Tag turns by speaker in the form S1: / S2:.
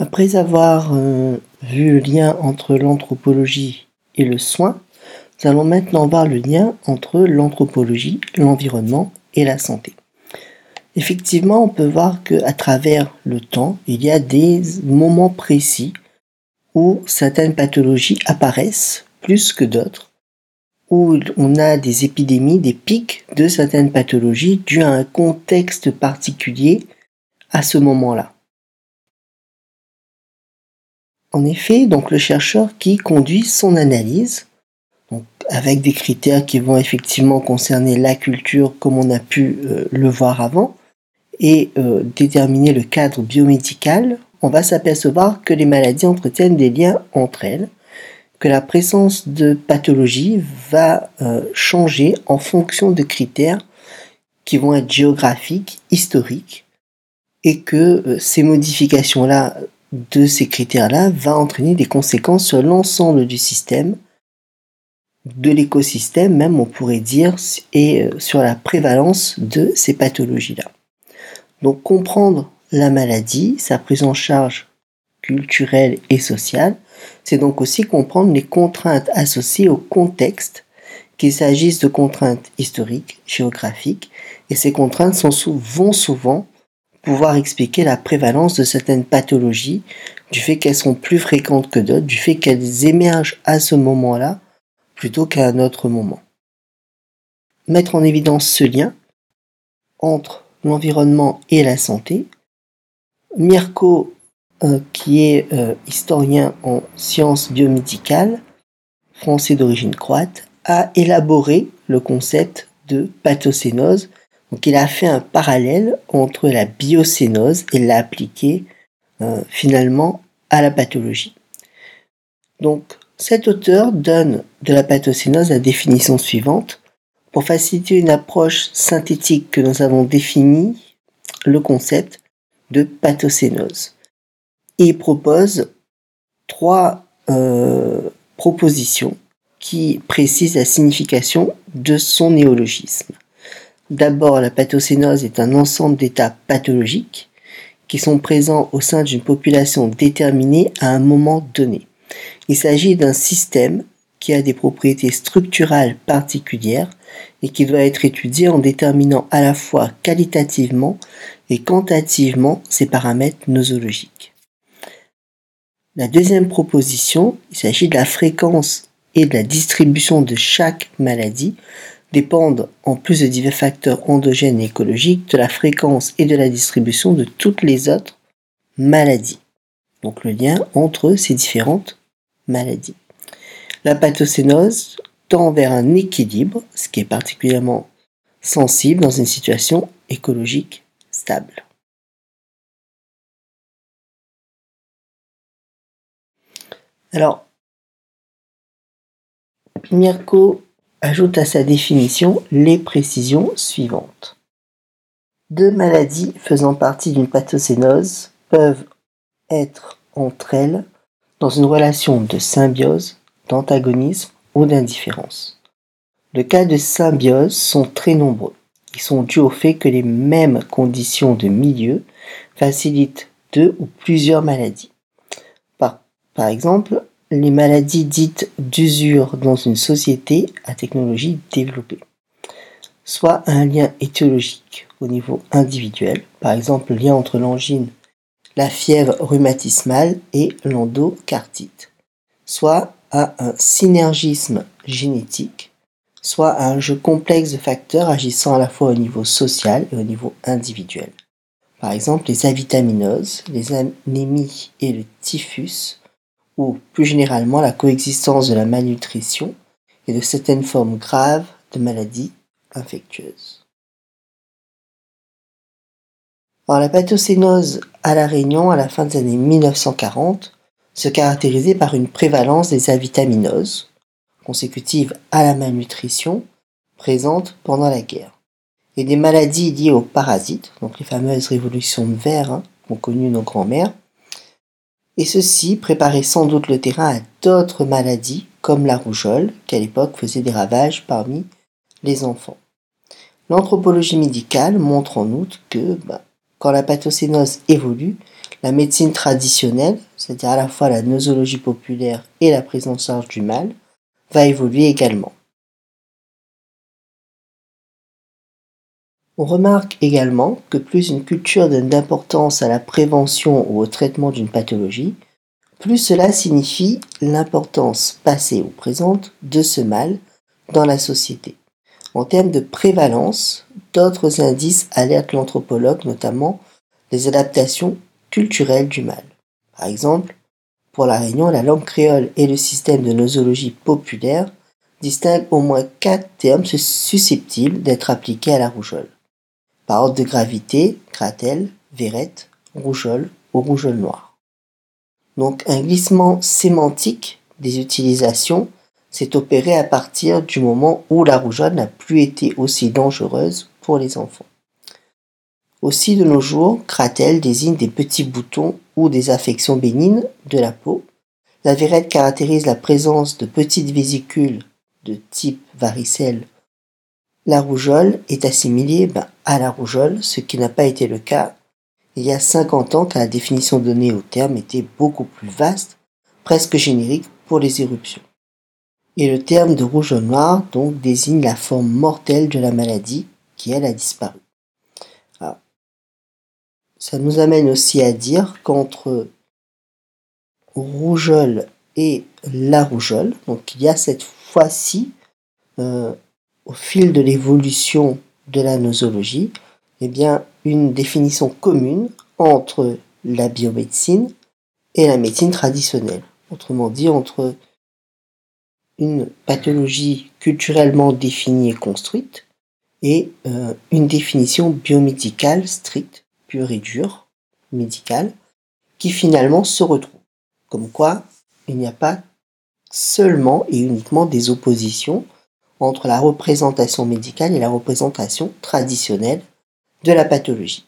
S1: Après avoir euh, vu le lien entre l'anthropologie et le soin, nous allons maintenant voir le lien entre l'anthropologie, l'environnement et la santé. Effectivement, on peut voir qu'à travers le temps, il y a des moments précis où certaines pathologies apparaissent plus que d'autres, où on a des épidémies, des pics de certaines pathologies dues à un contexte particulier à ce moment-là. En effet, donc le chercheur qui conduit son analyse, avec des critères qui vont effectivement concerner la culture comme on a pu euh, le voir avant, et euh, déterminer le cadre biomédical, on va s'apercevoir que les maladies entretiennent des liens entre elles, que la présence de pathologies va euh, changer en fonction de critères qui vont être géographiques, historiques, et que ces modifications-là de ces critères-là va entraîner des conséquences sur l'ensemble du système, de l'écosystème même on pourrait dire, et sur la prévalence de ces pathologies-là. Donc comprendre la maladie, sa prise en charge culturelle et sociale, c'est donc aussi comprendre les contraintes associées au contexte, qu'il s'agisse de contraintes historiques, géographiques, et ces contraintes vont souvent pouvoir expliquer la prévalence de certaines pathologies, du fait qu'elles sont plus fréquentes que d'autres, du fait qu'elles émergent à ce moment-là plutôt qu'à un autre moment. Mettre en évidence ce lien entre l'environnement et la santé. Mirko, euh, qui est euh, historien en sciences biomédicales, français d'origine croate, a élaboré le concept de pathocénose. Donc il a fait un parallèle entre la biocénose et l'a appliqué euh, finalement à la pathologie. Donc cet auteur donne de la pathocénose la définition suivante. Pour faciliter une approche synthétique que nous avons définie, le concept de pathocénose. Il propose trois euh, propositions qui précisent la signification de son néologisme. D'abord, la pathocénose est un ensemble d'états pathologiques qui sont présents au sein d'une population déterminée à un moment donné. Il s'agit d'un système qui a des propriétés structurales particulières et qui doit être étudié en déterminant à la fois qualitativement et quantitativement ces paramètres nosologiques. La deuxième proposition, il s'agit de la fréquence et de la distribution de chaque maladie dépendent, en plus de divers facteurs endogènes et écologiques, de la fréquence et de la distribution de toutes les autres maladies. Donc le lien entre ces différentes maladies. La pathocénose tend vers un équilibre, ce qui est particulièrement sensible dans une situation écologique stable. Alors, Mirko ajoute à sa définition les précisions suivantes. Deux maladies faisant partie d'une pathocénose peuvent être entre elles dans une relation de symbiose, d'antagonisme ou d'indifférence. Le cas de symbiose sont très nombreux. Ils sont dus au fait que les mêmes conditions de milieu facilitent deux ou plusieurs maladies. Par, par exemple, les maladies dites d'usure dans une société à technologie développée. Soit un lien étiologique au niveau individuel, par exemple le lien entre l'angine, la fièvre rhumatismale et l'endocartite. Soit à un synergisme génétique, soit à un jeu complexe de facteurs agissant à la fois au niveau social et au niveau individuel. Par exemple, les avitaminoses, les anémies et le typhus, ou plus généralement la coexistence de la malnutrition et de certaines formes graves de maladies infectieuses. La pathocénose à La Réunion à la fin des années 1940 se caractérisait par une prévalence des avitaminoses, consécutives à la malnutrition, présentes pendant la guerre, et des maladies liées aux parasites, donc les fameuses révolutions de verre hein, qu'ont connues nos grands-mères, et ceci préparait sans doute le terrain à d'autres maladies, comme la rougeole, qui à l'époque faisait des ravages parmi les enfants. L'anthropologie médicale montre en outre que, bah, quand la pathocénose évolue, la médecine traditionnelle, c'est-à-dire à la fois la nosologie populaire et la prise en charge du mal, va évoluer également. On remarque également que plus une culture donne d'importance à la prévention ou au traitement d'une pathologie, plus cela signifie l'importance passée ou présente de ce mal dans la société. En termes de prévalence, d'autres indices alertent l'anthropologue, notamment les adaptations culturelles du mal. Par exemple, pour la Réunion, la langue créole et le système de nosologie populaire distinguent au moins quatre termes susceptibles d'être appliqués à la rougeole. Par ordre de gravité, cratelle, vérette, rougeole ou rougeole noire. Donc un glissement sémantique des utilisations s'est opéré à partir du moment où la rougeole n'a plus été aussi dangereuse pour les enfants. Aussi de nos jours, Kratel désigne des petits boutons ou des affections bénignes de la peau. La virette caractérise la présence de petites vésicules de type varicelle. La rougeole est assimilée ben, à la rougeole, ce qui n'a pas été le cas il y a 50 ans car la définition donnée au terme était beaucoup plus vaste, presque générique pour les éruptions. Et le terme de rouge noir donc désigne la forme mortelle de la maladie qui elle a disparu. ça nous amène aussi à dire qu'entre rougeole et la rougeole, donc il y a cette fois-ci, euh, au fil de l'évolution de la nosologie, eh bien, une définition commune entre la biomédecine et la médecine traditionnelle. Autrement dit, entre une pathologie culturellement définie et construite et euh, une définition biomédicale stricte, pure et dure, médicale, qui finalement se retrouve. Comme quoi, il n'y a pas seulement et uniquement des oppositions entre la représentation médicale et la représentation traditionnelle de la pathologie.